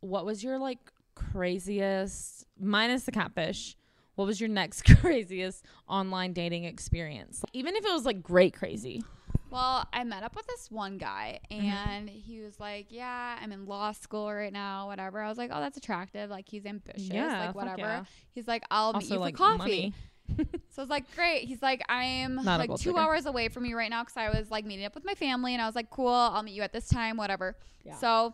Speaker 1: what was your like craziest, minus the catfish? What was your next craziest online dating experience? Even if it was like great crazy.
Speaker 2: Well, I met up with this one guy
Speaker 1: Mm-hmm.
Speaker 2: and he was like, Yeah, I'm in law school right now, whatever. I was like, Oh, that's attractive. Like he's ambitious,
Speaker 1: Yeah,
Speaker 2: like whatever.
Speaker 1: yeah.
Speaker 2: He's like, I'll meet
Speaker 1: Also,
Speaker 2: you for
Speaker 1: like
Speaker 2: coffee. So I was like, Great. He's like, I'm
Speaker 1: Not
Speaker 2: like two
Speaker 1: digger.
Speaker 2: hours away from you right now because I was like meeting up with my family and I was like, Cool, I'll meet you at this time, whatever.
Speaker 1: Yeah.
Speaker 2: So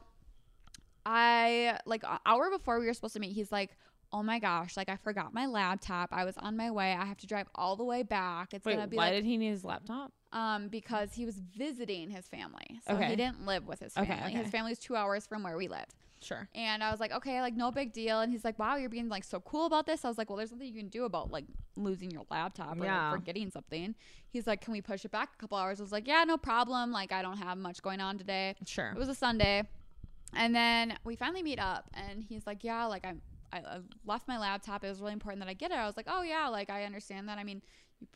Speaker 2: I like an hour before we were supposed to meet, he's like, Oh my gosh, like I forgot my laptop. I was on my way. I have to drive all the way back. It's
Speaker 1: Wait,
Speaker 2: gonna be like
Speaker 1: why
Speaker 2: like
Speaker 1: did he need his laptop?
Speaker 2: um, because he was visiting his family. So
Speaker 1: Okay.
Speaker 2: he didn't live with his
Speaker 1: Okay,
Speaker 2: family.
Speaker 1: okay.
Speaker 2: His family's two hours from where we live.
Speaker 1: Sure.
Speaker 2: And I was like, okay, like no big deal. And he's like, wow, you're being like so cool about this. I was like, well, there's nothing you can do about like losing your laptop or
Speaker 1: Yeah.
Speaker 2: like, forgetting something. He's like, can we push it back a couple hours? I was like, yeah, no problem. Like I don't have much going on today.
Speaker 1: Sure.
Speaker 2: It was a Sunday. And then we finally meet up and he's like, yeah, like I'm, I, left my laptop. It was really important that I get it. I was like, oh yeah, like I understand that. I mean,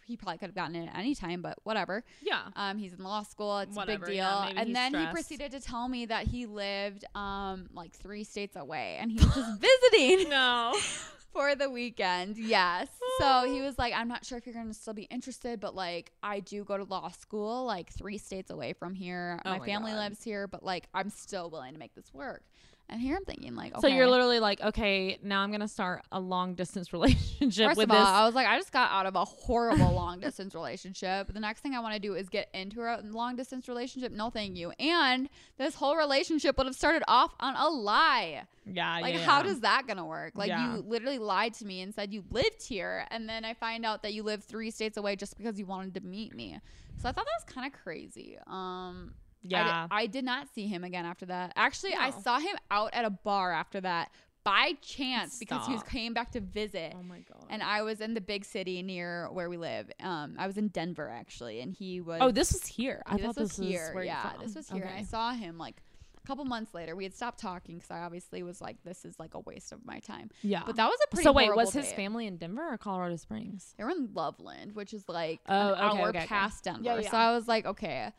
Speaker 2: he probably could have gotten it at any time, but whatever.
Speaker 1: yeah.
Speaker 2: Um, he's in law school. It's a big deal.
Speaker 1: yeah,
Speaker 2: and then he proceeded to tell me that he lived um like three states away, and he was just visiting
Speaker 1: No.
Speaker 2: for the weekend. Yes. So he was like, I'm not sure if you're gonna still be interested, but like I do go to law school, like three states away from here.
Speaker 1: Oh
Speaker 2: my
Speaker 1: my
Speaker 2: family
Speaker 1: God.
Speaker 2: lives here, but like I'm still willing to make this work. And here I'm thinking like, okay.
Speaker 1: So you're literally like, okay, now I'm gonna start a long distance relationship
Speaker 2: First
Speaker 1: with
Speaker 2: of all,
Speaker 1: this.
Speaker 2: I was like, I just got out of a horrible long distance relationship. The next thing I want to do is get into a long distance relationship. No, thank you. And this whole relationship would have started off on a lie.
Speaker 1: yeah.
Speaker 2: Like,
Speaker 1: yeah,
Speaker 2: how
Speaker 1: yeah.
Speaker 2: does that gonna work? Like,
Speaker 1: Yeah.
Speaker 2: you literally lied to me and said you lived here, and then I find out that you live three states away just because you wanted to meet me. So I thought that was kind of crazy. Um,
Speaker 1: Yeah.
Speaker 2: I, did not see him again after that. Actually, I saw him out at a bar after that by chance because he was
Speaker 1: Stop.
Speaker 2: came back to visit
Speaker 1: oh my god.
Speaker 2: and I was in the big city near where we live. Um, I was in Denver actually, and he was.
Speaker 1: oh, this was here. I
Speaker 2: this
Speaker 1: thought this was
Speaker 2: here. yeah, this was here. And I saw him like a couple months later. We had stopped talking because I obviously was like, "This is like a waste of my time."
Speaker 1: Yeah.
Speaker 2: But that was a pretty.
Speaker 1: so wait, was his
Speaker 2: date.
Speaker 1: family in Denver or Colorado Springs?
Speaker 2: They were in Loveland, which is like
Speaker 1: Oh,
Speaker 2: an
Speaker 1: okay,
Speaker 2: hour
Speaker 1: okay, okay.
Speaker 2: past Denver.
Speaker 1: Yeah, yeah.
Speaker 2: So I was like, okay.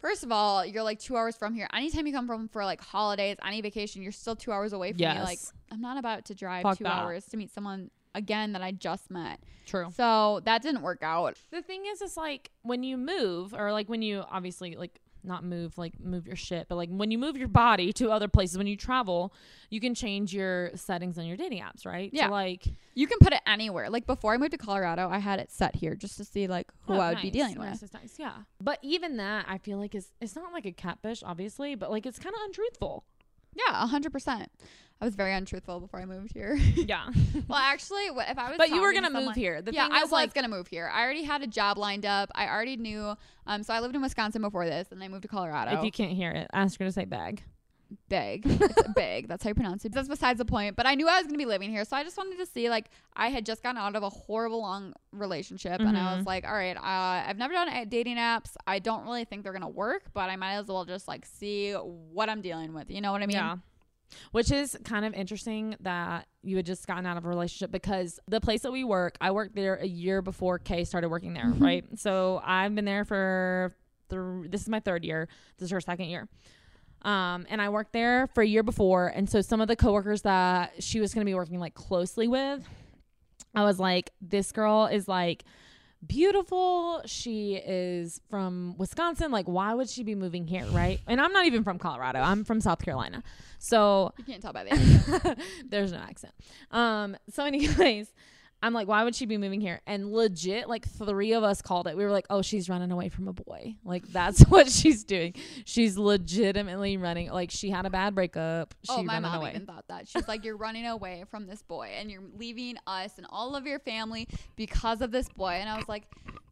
Speaker 2: First of all, you're like two hours from here. Anytime you come from for like holidays, any vacation, you're still two hours away from me. Like, I'm not about to drive
Speaker 1: Fuck
Speaker 2: two
Speaker 1: that.
Speaker 2: hours to meet someone again that I just met.
Speaker 1: True.
Speaker 2: So that didn't work out.
Speaker 1: The thing is, it's like when you move, or like when you obviously like not move, like move your shit, but like when you move your body to other places, when you travel, you can change your settings on your dating apps, right?
Speaker 2: Yeah.
Speaker 1: So like,
Speaker 2: You can put it anywhere. Like before I moved to Colorado, I had it set here just to see like who
Speaker 1: oh,
Speaker 2: I would be dealing
Speaker 1: nice,
Speaker 2: with.
Speaker 1: Nice, nice, yeah. But even that, I feel like is it's not like a catfish, obviously, but like it's kind of untruthful.
Speaker 2: Yeah, a hundred percent. I was very untruthful before I moved here.
Speaker 1: Yeah.
Speaker 2: well, actually, if I was?
Speaker 1: but you were gonna
Speaker 2: to
Speaker 1: move here. The
Speaker 2: yeah, I was
Speaker 1: like,
Speaker 2: gonna move here. I already had a job lined up. I already knew. Um, so I lived in Wisconsin before this, and I moved to Colorado.
Speaker 1: if you can't hear it, ask her to say bag.
Speaker 2: big, it's big. That's how you pronounce it. That's besides the point. But I knew I was gonna be living here, so I just wanted to see. Like, I had just gotten out of a horrible long relationship, and I was like, all right, uh, I've never done a- dating apps. I don't really think they're gonna work, but I might as well just like see what I'm dealing with. You know what I mean?
Speaker 1: yeah. Which is kind of interesting that you had just gotten out of a relationship because the place that we work, I worked there a year before Kay started working there,
Speaker 2: Mhm.
Speaker 1: right? So I've been there for th- this is my third year. This is her second year. Um, and I worked there for a year before, and so some of the coworkers that she was going to be working like closely with, I was like, this girl is like beautiful. She is from Wisconsin. Like, why would she be moving here, right? And I'm not even from Colorado. I'm from South Carolina. So
Speaker 2: You can't tell by the accent.
Speaker 1: there's no accent. Um, so anyways, I'm like, why would she be moving here? And legit, like three of us called it. We were like, oh, she's running away from a boy. Like that's what she's doing. She's legitimately running. Like she had a bad breakup. Oh, she
Speaker 2: oh, my mom
Speaker 1: away.
Speaker 2: even thought that. She's like, You're running away from this boy and you're leaving us and all of your family because of this boy. And I was like,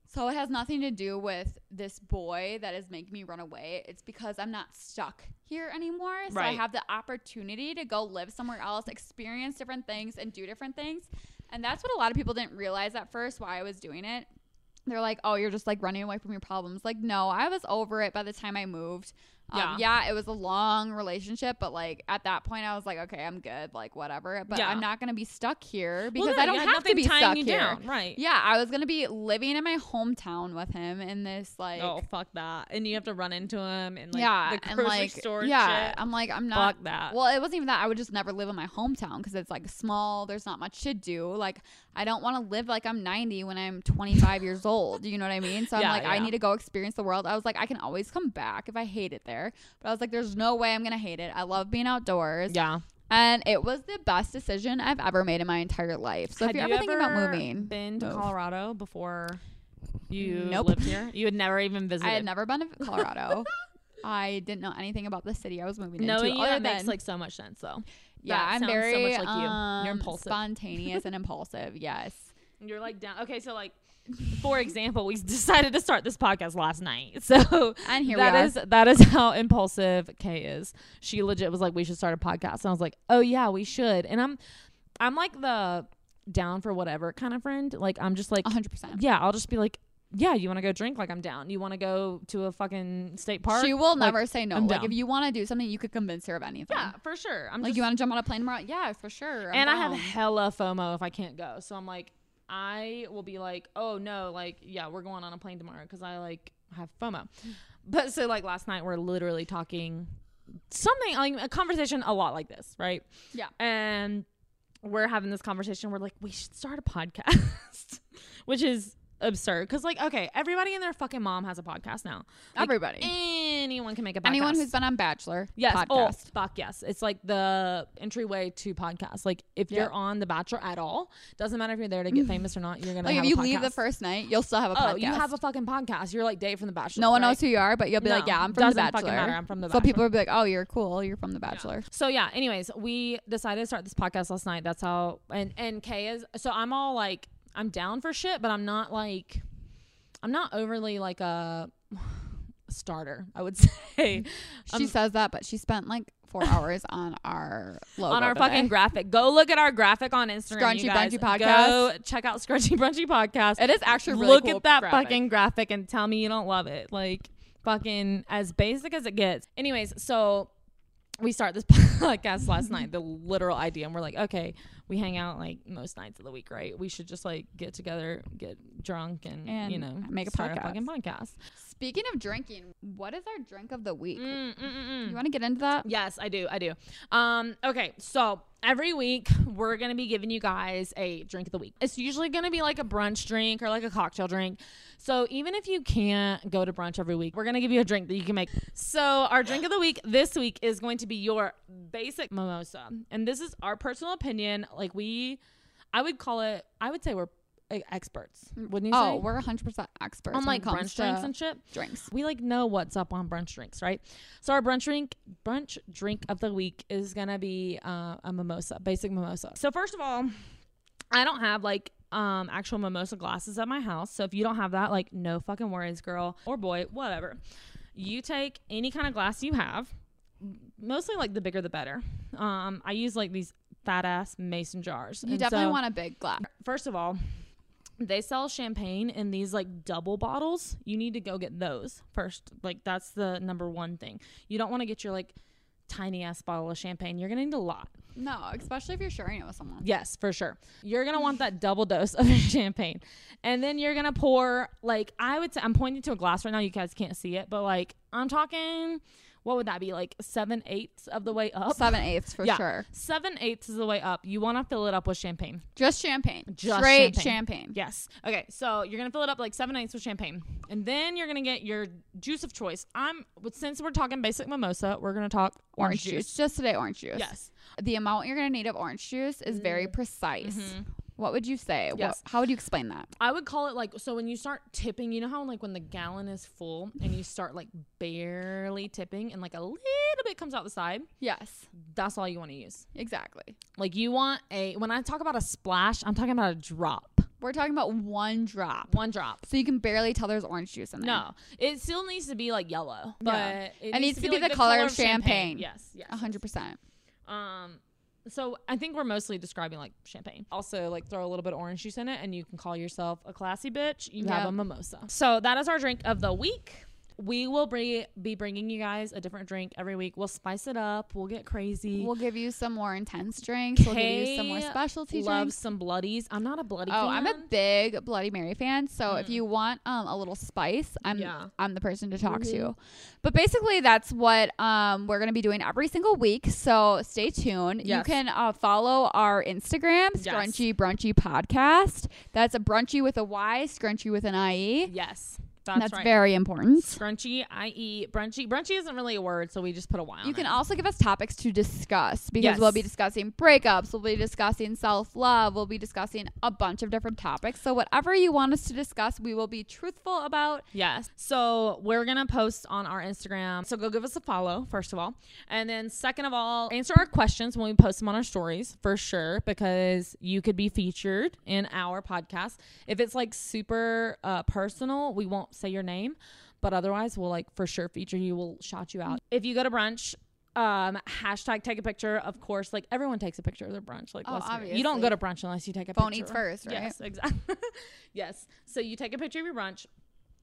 Speaker 2: So it has nothing to do with this boy that is making me run away. It's because I'm not stuck here anymore. So I have the opportunity to go live somewhere else, experience different things, and do different things. And that's what a lot of people didn't realize at first why I was doing it. They're like, oh, you're just like running away from your problems. Like, no, I was over it by the time I moved. Um,
Speaker 1: Yeah.
Speaker 2: yeah, it was a long relationship, but like at that point, I was like, okay, I'm good, like whatever. But
Speaker 1: Yeah.
Speaker 2: I'm not gonna be stuck here because
Speaker 1: Well, no,
Speaker 2: I don't have to be stuck here.
Speaker 1: down, right?
Speaker 2: Yeah, I was gonna be living in my hometown with him in this like,
Speaker 1: oh fuck that! And you have to run into him and like
Speaker 2: yeah,
Speaker 1: the
Speaker 2: and
Speaker 1: grocery
Speaker 2: like,
Speaker 1: store.
Speaker 2: yeah,
Speaker 1: shit.
Speaker 2: I'm like, I'm not.
Speaker 1: fuck that.
Speaker 2: Well, it wasn't even that. I would just never live in my hometown because it's like small. There's not much to do. Like, I don't want to live like I'm 90 when I'm 25 years old. You know what I mean? So I'm
Speaker 1: Yeah,
Speaker 2: like, I need to go experience the world. I was like, I can always come back if I hate it there. But I was like, there's no way I'm gonna hate it. I love being outdoors.
Speaker 1: yeah.
Speaker 2: And it was the best decision I've ever made in my entire life. So
Speaker 1: Had
Speaker 2: if you're
Speaker 1: you
Speaker 2: ever thinking about moving,
Speaker 1: been to
Speaker 2: move.
Speaker 1: Colorado before you
Speaker 2: Nope.
Speaker 1: lived here? You had never even visited.
Speaker 2: I had never been to Colorado. I didn't know anything about the city I was moving
Speaker 1: Knowing
Speaker 2: into.
Speaker 1: you,
Speaker 2: other
Speaker 1: that makes like so much sense though.
Speaker 2: yeah,
Speaker 1: that
Speaker 2: I'm
Speaker 1: sounds so
Speaker 2: very
Speaker 1: much like you. You're
Speaker 2: um,
Speaker 1: impulsive.
Speaker 2: spontaneous and impulsive. Yes.
Speaker 1: You're like down. Okay, so like, for example, we decided to start this podcast last night. So
Speaker 2: And here
Speaker 1: that
Speaker 2: we are.
Speaker 1: is that is how impulsive Kay is. She legit was like, "We should start a podcast," and I was like, "Oh yeah, we should." And I'm, I'm like the down for whatever kind of friend. Like I'm just like,
Speaker 2: 100%.
Speaker 1: yeah, I'll just be like, yeah, you want to go drink? Like I'm down. You want to go to a fucking state park?
Speaker 2: She will
Speaker 1: Like,
Speaker 2: never say no.
Speaker 1: I'm
Speaker 2: Like
Speaker 1: down.
Speaker 2: if you want to do something, you could convince her of anything.
Speaker 1: Yeah, for sure. I'm
Speaker 2: Like
Speaker 1: just,
Speaker 2: you want to jump on a plane tomorrow? Yeah, for sure. I'm
Speaker 1: and I have hella FOMO if I can't go. So I'm like, I will be like, oh no, like yeah, we're going on a plane tomorrow because I like have FOMO. But so like last night we're literally talking something like a conversation a lot like this, right?
Speaker 2: Yeah.
Speaker 1: And we're having this conversation. We're like, we should start a podcast, which is absurd because like okay, everybody and their fucking mom has a podcast now. Like,
Speaker 2: everybody.
Speaker 1: anyone can make a podcast.
Speaker 2: Anyone who's been on Bachelor
Speaker 1: Yes. Oh, fuck yes. It's like the entryway to podcasts. Like if
Speaker 2: Yeah.
Speaker 1: you're on The Bachelor at all, doesn't matter if you're there to get famous or not. You're gonna
Speaker 2: Like
Speaker 1: have
Speaker 2: if you
Speaker 1: a
Speaker 2: leave the first night, you'll still have a
Speaker 1: Oh,
Speaker 2: podcast.
Speaker 1: you have a fucking podcast. You're like Dave from The Bachelor.
Speaker 2: no one
Speaker 1: right?
Speaker 2: knows who you are, but you'll be like, yeah, I'm from The Bachelor.
Speaker 1: fucking matter. I'm from The
Speaker 2: So people
Speaker 1: Bachelor.
Speaker 2: will be like, oh, you're cool. You're from The Bachelor.
Speaker 1: So yeah. Anyways, we decided to start this podcast last night. That's how. And and Kay is. So I'm all like, I'm down for shit, but I'm not like, I'm not overly like a starter. I would say.
Speaker 2: She
Speaker 1: Um,
Speaker 2: says that, but she spent like four hours on our logo
Speaker 1: on our
Speaker 2: today.
Speaker 1: fucking graphic. Go look at our graphic on Instagram.
Speaker 2: Scrunchy
Speaker 1: you guys.
Speaker 2: Brunchy Podcast.
Speaker 1: Go check out Scrunchy Brunchy Podcast.
Speaker 2: It is actually really
Speaker 1: look
Speaker 2: cool
Speaker 1: at that
Speaker 2: graphic.
Speaker 1: fucking graphic and tell me you don't love it. Like fucking as basic as it gets. Anyways, so we start this podcast last night, the literal idea, and we're like, okay, we hang out like most nights of the week, right? We should just like get together, get drunk, and,
Speaker 2: And
Speaker 1: you know,
Speaker 2: make a
Speaker 1: start
Speaker 2: podcast.
Speaker 1: a fucking podcast.
Speaker 2: Speaking of drinking, what is our drink of the week?
Speaker 1: Mm, mm, mm, mm.
Speaker 2: You want to get into that?
Speaker 1: Yes, I do. I do. Um, okay, so every week we're gonna be giving you guys a drink of the week. It's usually gonna be like a brunch drink or like a cocktail drink. So even if you can't go to brunch every week, we're gonna give you a drink that you can make. So our drink of the week this week is going to be your basic mimosa, and this is our personal opinion. Like we, I would call it. I would say we're experts. Wouldn't you
Speaker 2: Oh,
Speaker 1: say?
Speaker 2: we're 100% experts
Speaker 1: on like brunch drinks and shit
Speaker 2: drinks.
Speaker 1: we like know what's up on brunch drinks, right? So our brunch drink, brunch drink of the week is gonna be uh, a mimosa, basic mimosa. So first of all, I don't have like um actual mimosa glasses at my house. So if you don't have that, like no fucking worries, girl or boy, whatever. You take any kind of glass you have, mostly like the bigger the better. Um, I use like these fat ass mason jars.
Speaker 2: You
Speaker 1: And
Speaker 2: definitely
Speaker 1: so-
Speaker 2: want a big glass.
Speaker 1: first of all, they sell champagne in these like double bottles. You need to go get those first. Like that's the number one thing. You don't want to get your like tiny ass bottle of champagne. You're gonna need a lot.
Speaker 2: No, especially if you're sharing it with someone.
Speaker 1: Yes, for sure. You're gonna want that double dose of champagne, and then you're gonna pour like I would say. I'm pointing to a glass right now. You guys can't see it, but like I'm talking. What would that be like? Seven eighths of the way up.
Speaker 2: Seven eighths for
Speaker 1: Yeah.
Speaker 2: sure.
Speaker 1: Seven eighths is the way up. You want to fill it up with champagne.
Speaker 2: Just champagne.
Speaker 1: Just
Speaker 2: Straight
Speaker 1: champagne.
Speaker 2: champagne.
Speaker 1: Yes. Okay. So you're gonna fill it up like seven eighths with champagne, and then you're gonna get your juice of choice. I'm since we're talking basic mimosa, we're gonna talk
Speaker 2: Orange
Speaker 1: orange
Speaker 2: juice.
Speaker 1: juice.
Speaker 2: Just today, orange juice.
Speaker 1: Yes.
Speaker 2: The amount you're gonna need of orange juice is very precise.
Speaker 1: Mhm.
Speaker 2: What would you say? What-
Speaker 1: Yes.
Speaker 2: how would you explain that?
Speaker 1: I would call it like so when you start tipping, you know how like when the gallon is full and you start like barely tipping and like a little bit comes out the side,
Speaker 2: Yes,
Speaker 1: that's all you want to use.
Speaker 2: exactly.
Speaker 1: Like you want a when I talk about a splash, I'm talking about a drop.
Speaker 2: We're talking about one drop.
Speaker 1: One drop.
Speaker 2: So you can barely tell there's orange juice in there.
Speaker 1: No, it still needs to be like yellow, but
Speaker 2: Yeah.
Speaker 1: it,
Speaker 2: It needs to be
Speaker 1: like
Speaker 2: the color of champagne.
Speaker 1: Yes, yes.
Speaker 2: A hundred percent.
Speaker 1: Um, so I think we're mostly describing like champagne. Also, like throw a little bit of orange juice in it, and you can call yourself a classy bitch. You have a mimosa. So that is our drink of the week. We will bring, be bringing you guys a different drink every week. We'll spice it up. We'll get crazy.
Speaker 2: We'll give you some more intense drinks. We'll give you some more
Speaker 1: Kay
Speaker 2: specialty
Speaker 1: Love
Speaker 2: drinks.
Speaker 1: some bloodies. I'm not a bloody.
Speaker 2: Oh, I'm a big Bloody Mary fan. So if
Speaker 1: Mm.
Speaker 2: you want um, a little spice, I'm
Speaker 1: Yeah.
Speaker 2: I'm the person to talk
Speaker 1: Mhm.
Speaker 2: to. But basically, that's what um, we're gonna be doing every single week. So stay tuned. You can uh, follow our Instagram,
Speaker 1: Yes.
Speaker 2: Scrunchy Brunchy Podcast. That's a brunchy with a Y, scrunchy with an IE.
Speaker 1: Yes, that's,
Speaker 2: That's
Speaker 1: right.
Speaker 2: very important.
Speaker 1: Scrunchy, i.e., brunchy. Brunchy isn't really a word, so we just put a Y on
Speaker 2: You can
Speaker 1: it.
Speaker 2: also give us topics to discuss because
Speaker 1: Yes.
Speaker 2: we'll be discussing breakups, we'll be discussing self love, we'll be discussing a bunch of different topics. So, whatever you want us to discuss, we will be truthful about.
Speaker 1: Yes. So we're gonna post on our Instagram. So go give us a follow, first of all. And then second of all, answer our questions when we post them on our stories for sure, because you could be featured in our podcast. If it's like super uh, personal, we won't say your name. But otherwise we'll like for sure feature you, we'll shout you out. If you go to brunch, um, hashtag take a picture. Of course, like everyone takes a picture of their brunch. Like
Speaker 2: Oh,
Speaker 1: let's be real. you don't go to brunch unless you take a
Speaker 2: Phone
Speaker 1: picture.
Speaker 2: eats first, right?
Speaker 1: Yes, exactly. yes. So you take a picture of your brunch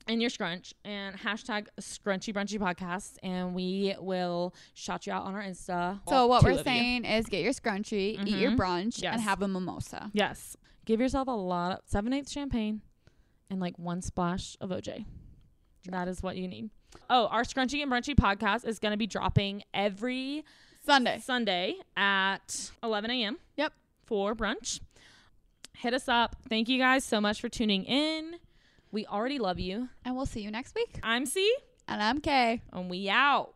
Speaker 1: and your scrunch and hashtag scrunchy brunchy podcast and we will shout you out on our Insta.
Speaker 2: So, what we're
Speaker 1: of you.
Speaker 2: saying is get your scrunchie, eat your
Speaker 1: Mhm.
Speaker 2: brunch,
Speaker 1: Yes.
Speaker 2: and have a mimosa.
Speaker 1: Yes. Give yourself a lot of seven eighths champagne and like one splash of OJ. That is what you need. Oh, our scrunchy and brunchy podcast is gonna be dropping every
Speaker 2: Sunday.
Speaker 1: Sunday at 11 a.m.
Speaker 2: Yep.
Speaker 1: For brunch. Hit us up. Thank you guys so much for tuning in. We already love you.
Speaker 2: And we'll see you next week.
Speaker 1: I'm C,
Speaker 2: And I'm K.
Speaker 1: and we out.